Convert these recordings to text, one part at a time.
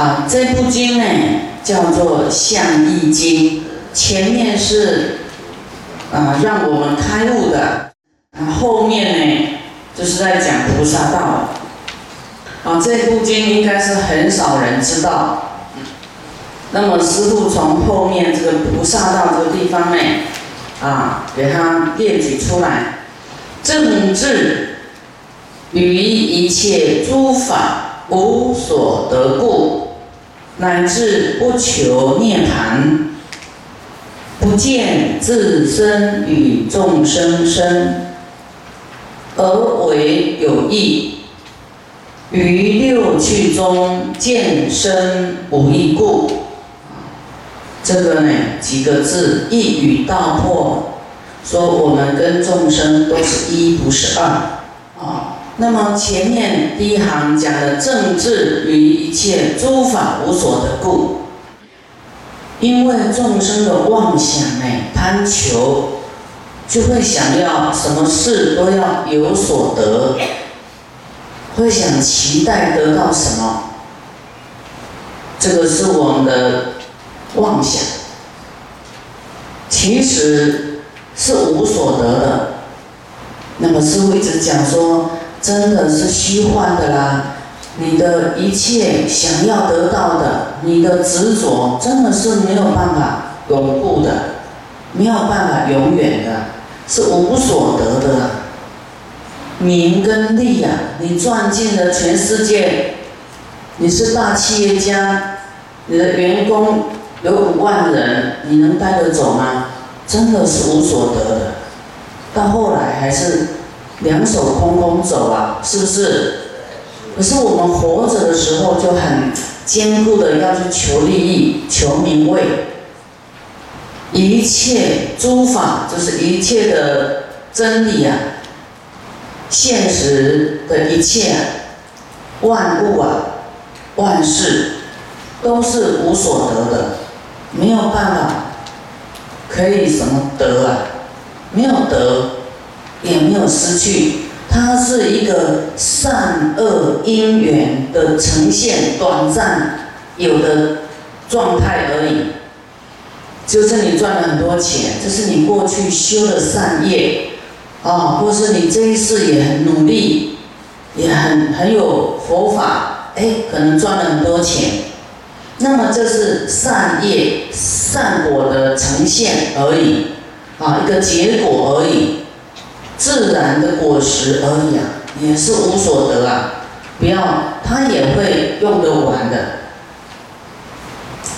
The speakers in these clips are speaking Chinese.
啊，这部经呢叫做《相义经》，前面是啊让我们开悟的，啊后面呢就是在讲菩萨道。啊，这部经应该是很少人知道。那么师父从后面这个菩萨道这个地方呢，啊，给他列举出来，正智于一切诸法无所得故。乃至不求涅槃，不见自身与众生身，而为有意。于六趣中见身无异故。这个呢，几个字一语道破，说我们跟众生都是一，不是二。啊。那么前面第一行讲的政治与一切诸法无所得故，因为众生的妄想呢，贪求，就会想要什么事都要有所得，会想期待得到什么，这个是我们的妄想，其实是无所得的。那么师父一直讲说。真的是虚幻的啦！你的一切想要得到的，你的执着，真的是没有办法永固的，没有办法永远的，是无所得的。名跟利呀，你赚尽了全世界，你是大企业家，你的员工有五万人，你能带得走吗？真的是无所得的。到后来还是。两手空空走啊，是不是？可是我们活着的时候就很坚固的要去求利益、求名位，一切诸法就是一切的真理啊，现实的一切啊万物啊，万事都是无所得的，没有办法可以什么得啊？没有得。也没有失去，它是一个善恶因缘的呈现，短暂有的状态而已。就是你赚了很多钱，这是你过去修的善业，啊，或是你这一世也很努力，也很很有佛法，哎，可能赚了很多钱。那么这是善业善果的呈现而已，啊，一个结果而已。自然的果实而已啊，也是无所得啊！不要，它也会用得完的，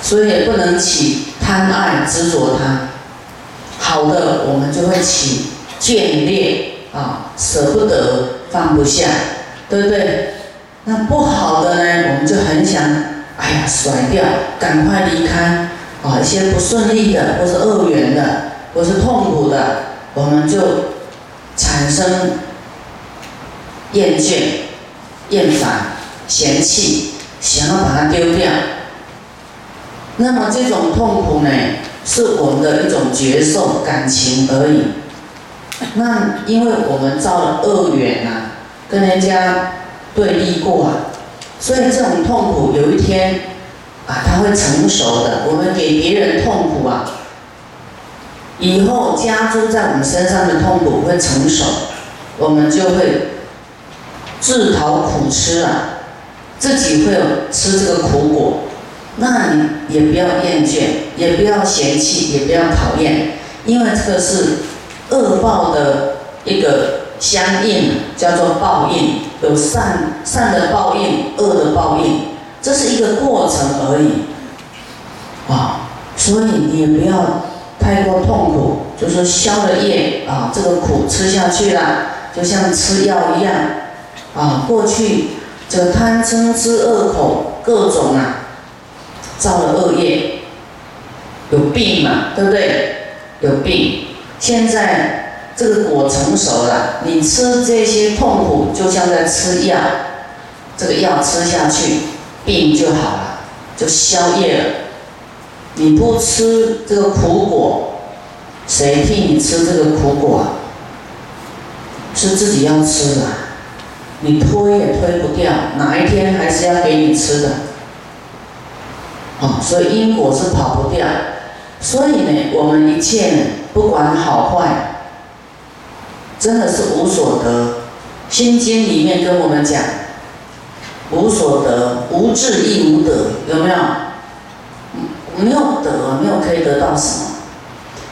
所以也不能起贪爱执着它。好的，我们就会起眷恋啊，舍不得，放不下，对不对？那不好的呢，我们就很想，哎呀，甩掉，赶快离开啊！一些不顺利的，或是恶缘的，或是痛苦的，我们就。产生厌倦、厌烦、嫌弃，想要把它丢掉。那么这种痛苦呢，是我们的一种觉受感情而已。那因为我们造了恶缘呐，跟人家对立过啊，所以这种痛苦有一天啊，它会成熟的。我们给别人痛苦啊。以后加诸在我们身上的痛苦会成熟，我们就会自讨苦吃啊，自己会有吃这个苦果。那你也不要厌倦，也不要嫌弃，也不要讨厌，因为这个是恶报的一个相应，叫做报应，有善善的报应，恶的报应，这是一个过程而已。啊，所以你也不要。太过痛苦，就是消了业啊，这个苦吃下去了，就像吃药一样啊。过去这贪嗔痴恶口各种啊，造了恶业，有病嘛，对不对？有病。现在这个果成熟了，你吃这些痛苦，就像在吃药，这个药吃下去，病就好了，就消业了。你不吃这个苦果，谁替你吃这个苦果啊？是自己要吃的，你推也推不掉，哪一天还是要给你吃的。哦，所以因果是跑不掉。所以呢，我们一切呢，不管好坏，真的是无所得。心经里面跟我们讲，无所得，无智亦无得，有没有？没有得，没有可以得到什么，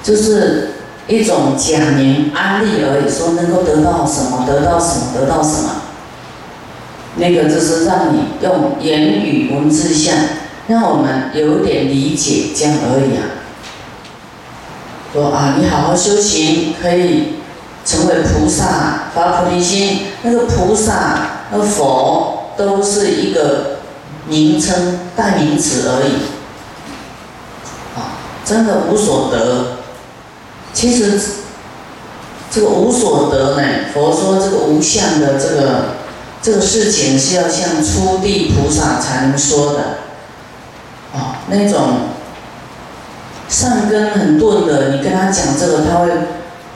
就是一种假名安利而已，说能够得到什么，得到什么，得到什么。那个就是让你用言语文字下，让我们有点理解这样而已啊。说啊，你好好修行，可以成为菩萨，发菩提心。那个菩萨、那佛都是一个名称、代名词而已。真的无所得。其实这个无所得呢，佛说这个无相的这个这个事情是要向初地菩萨才能说的。啊，那种。善根很钝的，你跟他讲这个，他会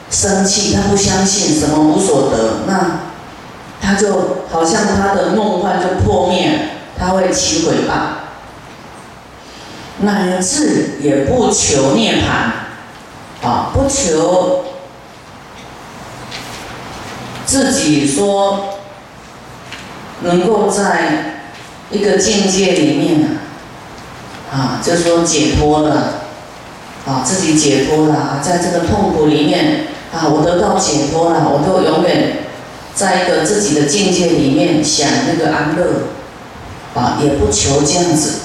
生气，他不相信什么无所得，那他就好像他的梦幻就破灭，他会起毁谤，乃至也不求涅槃，啊，不求自己说能够在一个境界里面啊，啊，就说解脱了。啊，自己解脱了，在这个痛苦里面啊，我得到解脱了，我就永远在一个自己的境界里面享那个安乐，啊，也不求这样子，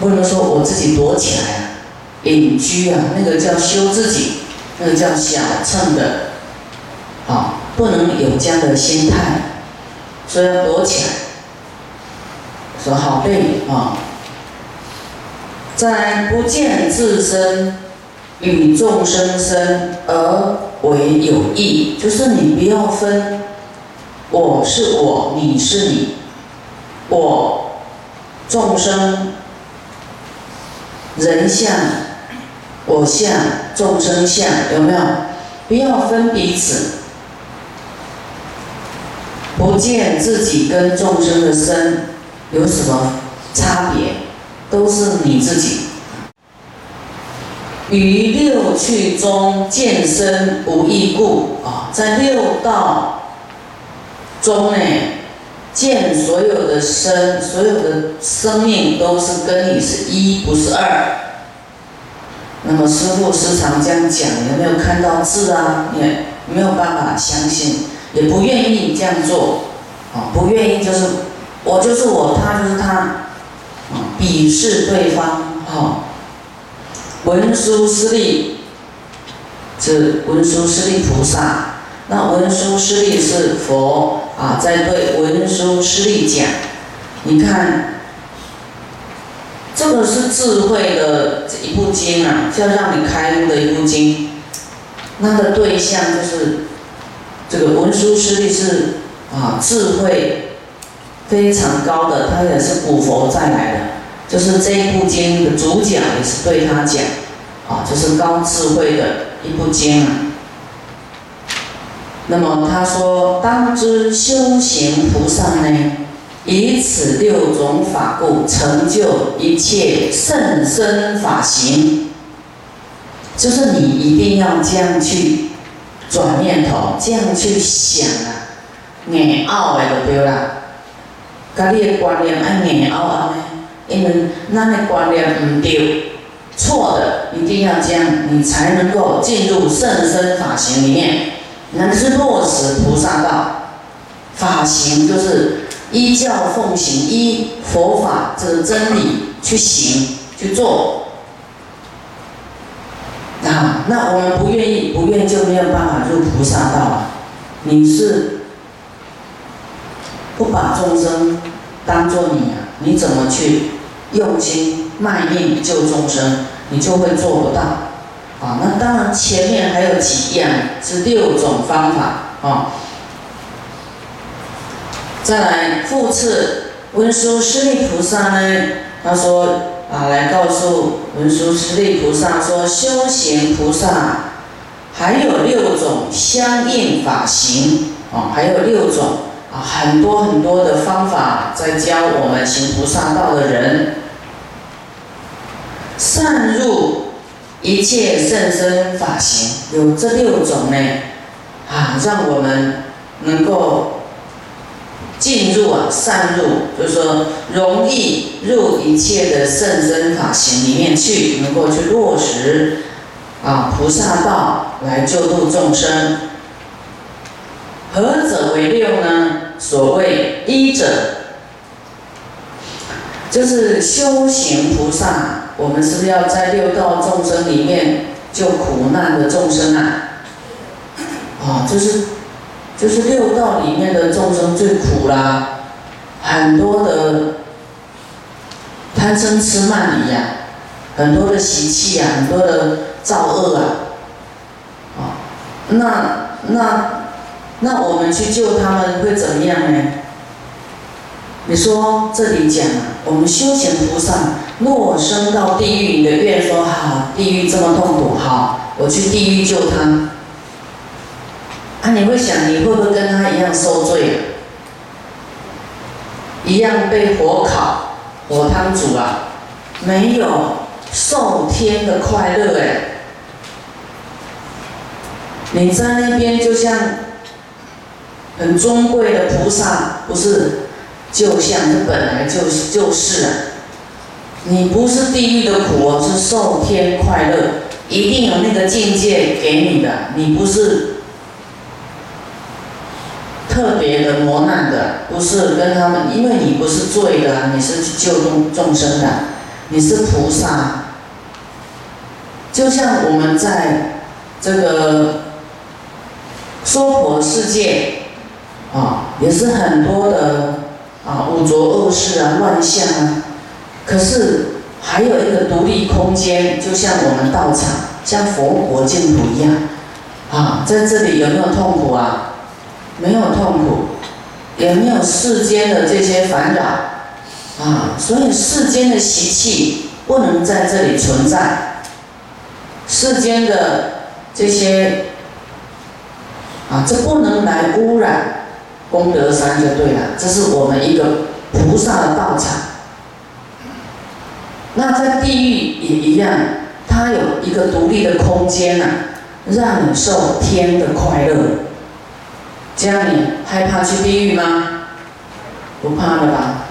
不能说我自己躲起来啊，隐居啊，那个叫修自己，那个叫小乘的，啊，不能有这样的心态，所以要躲起来，说好累啊。在不见自身与众生身而为有益，就是你不要分，我是我，你是你，我众生人相，我相众生相，有没有？不要分彼此，不见自己跟众生的身有什么差别。都是你自己。于六趣中见身不异故啊，在六道中呢，见所有的身，所有的生命都是跟你是一，不是二。那么师父时常这样讲，有没有看到字啊？也没有办法相信，也不愿意这样做啊，不愿意就是我就是我，他就是他。啊鄙视对方，哈！文殊师利是文殊师利菩萨，那文殊师利是佛啊，在对文殊师利讲，你看，这个是智慧的一部经啊，要让你开悟的一部经，那的对象就是这个文殊师利是啊，智慧非常高的，他也是古佛再来的。就是这一部经的主讲也是对他讲，啊，就是高智慧的一部经啊。那么他说：“当知修行菩萨呢，以此六种法故，成就一切甚深法行。就是你一定要这样去转念头，这样去想啊，眼凹的就对啦。家你的观念爱眼凹凹的。”因为那的观念唔对，错的，一定要这样，你才能够进入圣身法行里面，能是落实菩萨道。法行就是依教奉行，依佛法这个真理去行去做。啊，那我们不愿意，不愿就没有办法入菩萨道啊。你是不把众生当做你啊？你怎么去？用心卖命救众生，你就会做不到啊！那当然，前面还有几样是六种方法啊。再来复次，文殊师利菩萨呢，他说啊，来告诉文殊师利菩萨说，修行菩萨还有六种相应法行啊，还有六种啊，很多很多的方法在教我们行菩萨道的人。善入一切甚深法行，有这六种呢，啊，让我们能够进入啊，善入，就是说容易入一切的甚深法行里面去，能够去落实啊菩萨道来救度众生。何者为六呢？所谓一者，就是修行菩萨。我们是不是要在六道众生里面救苦难的众生啊？啊，就是就是六道里面的众生最苦啦，很多的贪嗔痴慢疑呀，很多的习气啊，很多的造恶啊，啊，那那那我们去救他们会怎么样呢？你说这里讲啊，我们修行菩萨。若生到地狱，你的愿说好，地狱这么痛苦，好，我去地狱救他。啊，你会想，你会不会跟他一样受罪啊？一样被火烤，火汤煮啊？没有受天的快乐哎。你在那边就像很尊贵的菩萨，不是？就像这本来就是就是啊。你不是地狱的苦哦，是受天快乐，一定有那个境界给你的。你不是特别的磨难的，不是跟他们，因为你不是罪的，你是去救众众生的，你是菩萨。就像我们在这个娑婆世界啊，也是很多的啊五浊恶世啊、乱象啊。可是还有一个独立空间，就像我们道场，像佛国净土一样，啊，在这里有没有痛苦啊？没有痛苦，也没有世间的这些烦恼？啊，所以世间的习气不能在这里存在，世间的这些啊，这不能来污染功德山就对了。这是我们一个菩萨的道场。那在地狱也一样，它有一个独立的空间呐，让你受天的快乐。这样你害怕去地狱吗？不怕了吧？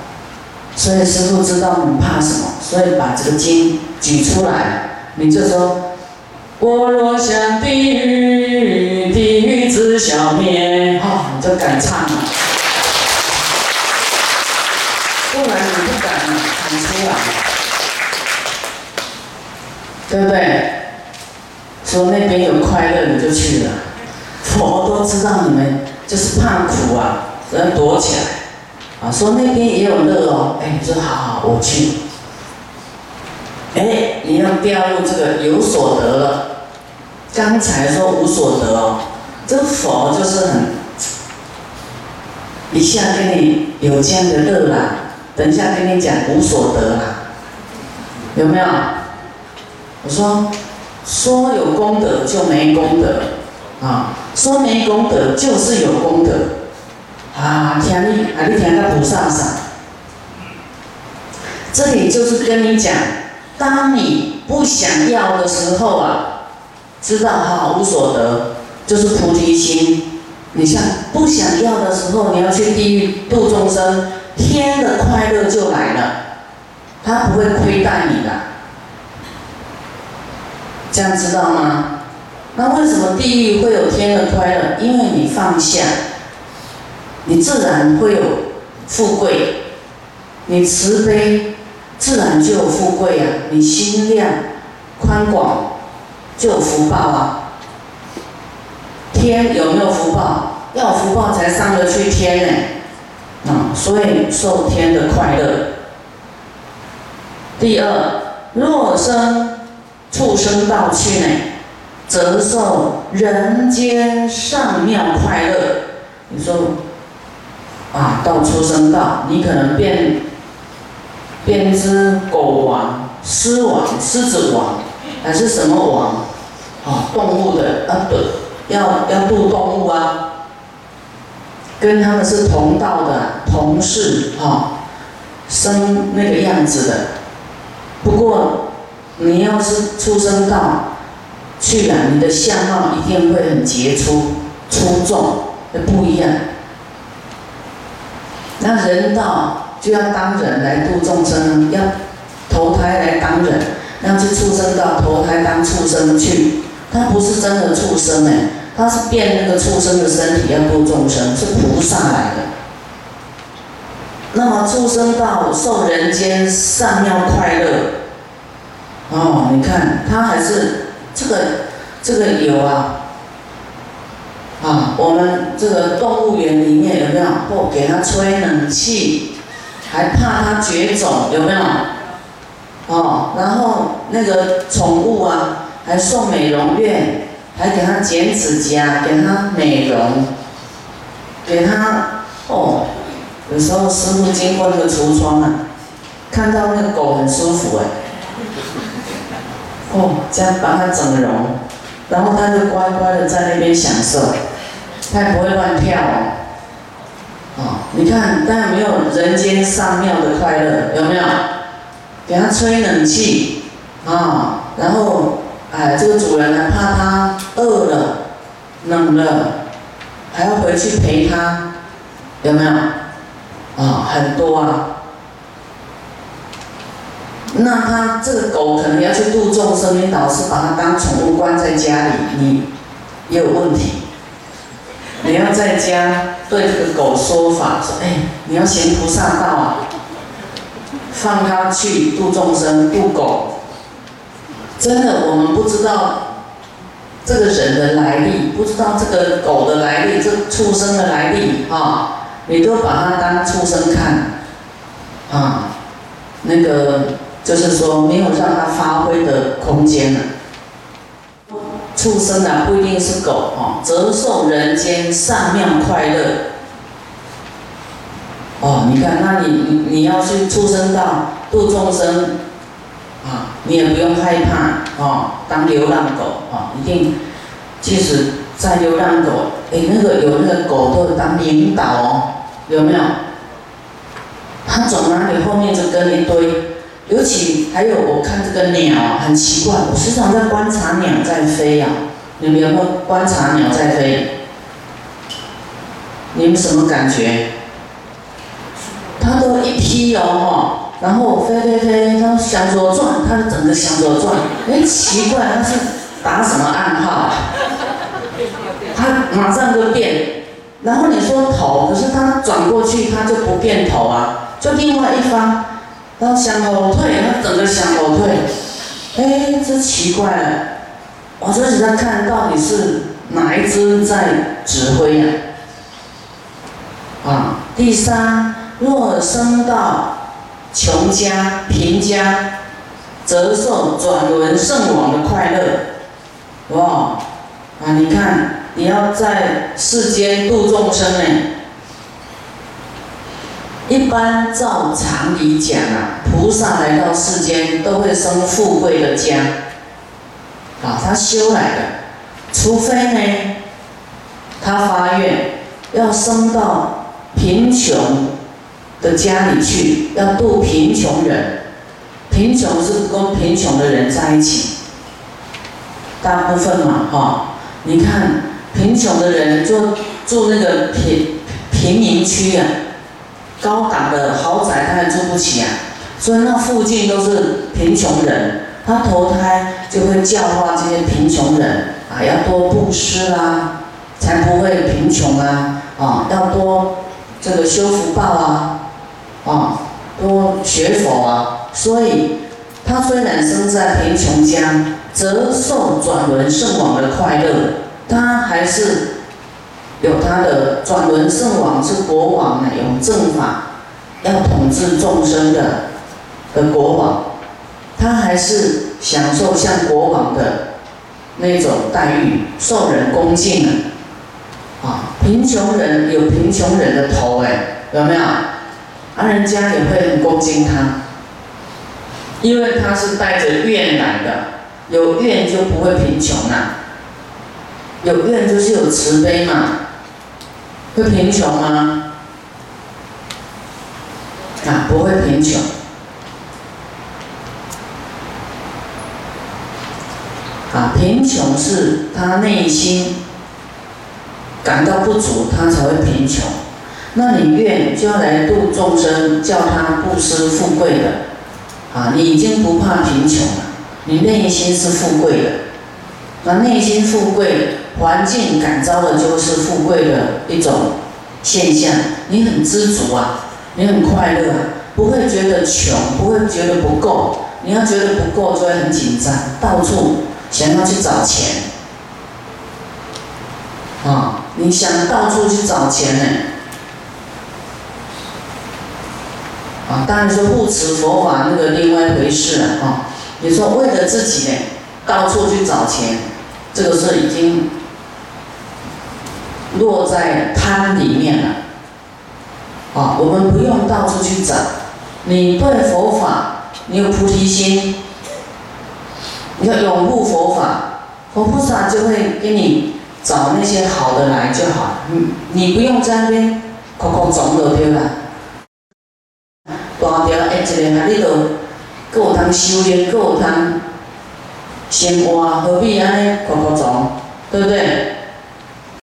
所以师傅知道你怕什么，所以把这个经举出来，你就说：我若向地狱，地狱自消灭。哦，你就敢唱了，不然你不敢喊出来。对不对？说那边有快乐，你就去了。佛都知道你们就是怕苦啊，要躲起来。啊，说那边也有乐哦，哎，你说好好，我去。哎，你要掉入这个有所得了。刚才说无所得哦，这佛就是很，一下给你有这样的乐啦，等一下跟你讲无所得啦，有没有？我说，说有功德就没功德，啊，说没功德就是有功德，啊，听你，啊，你听到菩萨上，这里就是跟你讲，当你不想要的时候啊，知道哈无所得，就是菩提心。你像不想要的时候，你要去地狱度众生，天的快乐就来了，他不会亏待你的。这样知道吗？那为什么地狱会有天的快乐？因为你放下，你自然会有富贵；你慈悲，自然就有富贵啊！你心量宽广，就有福报啊！天有没有福报？要福报才上得去天呢。啊，所以受天的快乐。第二，若生。畜生道去呢，则受人间上妙快乐。你说，啊，到畜生道，你可能变变只狗王、狮王、狮子王，还是什么王？啊，动物的啊，对，要要度动物啊，跟他们是同道的同事，哈，生那个样子的。不过。你要是出生道去了，你的相貌一定会很杰出、出众，不一样。那人道就要当人来度众生，要投胎来当人，要去畜生道投胎当畜生去。他不是真的畜生哎，他是变那个畜生的身体要度众生，是菩萨来的。那么畜生道受人间善妙快乐，哦，你看他还是这个这个有啊，啊，我们这个动物园里面有没有？不给他吹冷气，还怕他绝种，有没有？哦，然后那个宠物啊，还送美容院，还给他剪指甲，给他美容，给他哦。有时候师傅经过那个橱窗啊，看到那个狗很舒服哎，哦，这样帮它整容，然后它就乖乖的在那边享受，它也不会乱跳哦。哦，你看，但没有人间上妙的快乐，有没有？给它吹冷气啊，然后哎，这个主人还怕它饿了、冷了，还要回去陪它，有没有？啊，很多啊。那他这个狗可能要去度众生，你老是把它当宠物关在家里，你也有问题。你要在家对这个狗说法，说：哎，你要行菩萨道啊，放它去度众生、度狗。真的，我们不知道这个人的来历，不知道这个狗的来历，这畜生的来历啊。你都把它当畜生看，啊，那个就是说没有让它发挥的空间了。畜生啊，不一定是狗哦，折寿人间善妙快乐。哦，你看，那你你你要去畜生道度众生，啊，你也不用害怕哦，当流浪狗啊，一定，即使在流浪狗，哎，那个有那个狗都当领导哦。有没有？他走哪里，后面就跟一堆。尤其还有，我看这个鸟很奇怪，我时常在观察鸟在飞呀。你们有没有观察鸟在飞？你们什么感觉？它都一批哦哈，然后飞飞飞，它向左转，它整个向左转。哎，奇怪，它是打什么暗号？它马上就变。然后你说头，可是它转过去，它就不变头啊，就另外一方，然后向后退，它整个向后退，哎，这奇怪了，我就一直在看到底是哪一只在指挥呀？啊，第三，若生到穷家贫家，则受转轮圣王的快乐，哇，啊，你看。你要在世间度众生呢？一般照常理讲啊，菩萨来到世间都会生富贵的家，啊，他修来的。除非呢，他发愿要生到贫穷的家里去，要度贫穷人。贫穷是跟贫穷的人在一起，大部分嘛，哈，你看。贫穷的人就住那个贫贫民区啊，高档的豪宅他也住不起啊，所以那附近都是贫穷人，他投胎就会教化这些贫穷人啊，要多布施啦，才不会贫穷啊，啊，要多这个修福报啊，啊，多学佛啊，所以他虽然生在贫穷家，则受转轮圣王的快乐。他还是有他的转轮圣王是国王呢，有正法，要统治众生的的国王，他还是享受像国王的那种待遇，受人恭敬的。啊，贫穷人有贫穷人的头哎，有没有？啊，人家也会很恭敬他，因为他是带着愿来的，有愿就不会贫穷了。有愿就是有慈悲嘛，会贫穷吗？啊，不会贫穷。啊，贫穷是他内心感到不足，他才会贫穷。那你愿就要来度众生，叫他不失富贵的，啊，你已经不怕贫穷了，你内心是富贵的。那内心富贵，环境感召的就是富贵的一种现象，你很知足啊，你很快乐，不会觉得穷，不会觉得不够。你要觉得不够，就会很紧张，到处想要去找钱，啊，你想到处去找钱呢，啊，当然说护持佛法那个另外一回事了，啊，你说为了自己呢，到处去找钱，这个是已经落在贪里面了，啊，我们不用到处去找，你对佛法。你有菩提心，你要拥护佛法，佛菩萨就会给你找那些好的来就好。你你不用在那边空空总就对啦。大条一一个，啊，你都够通修炼，够通生活，何必安尼空空总，对不对？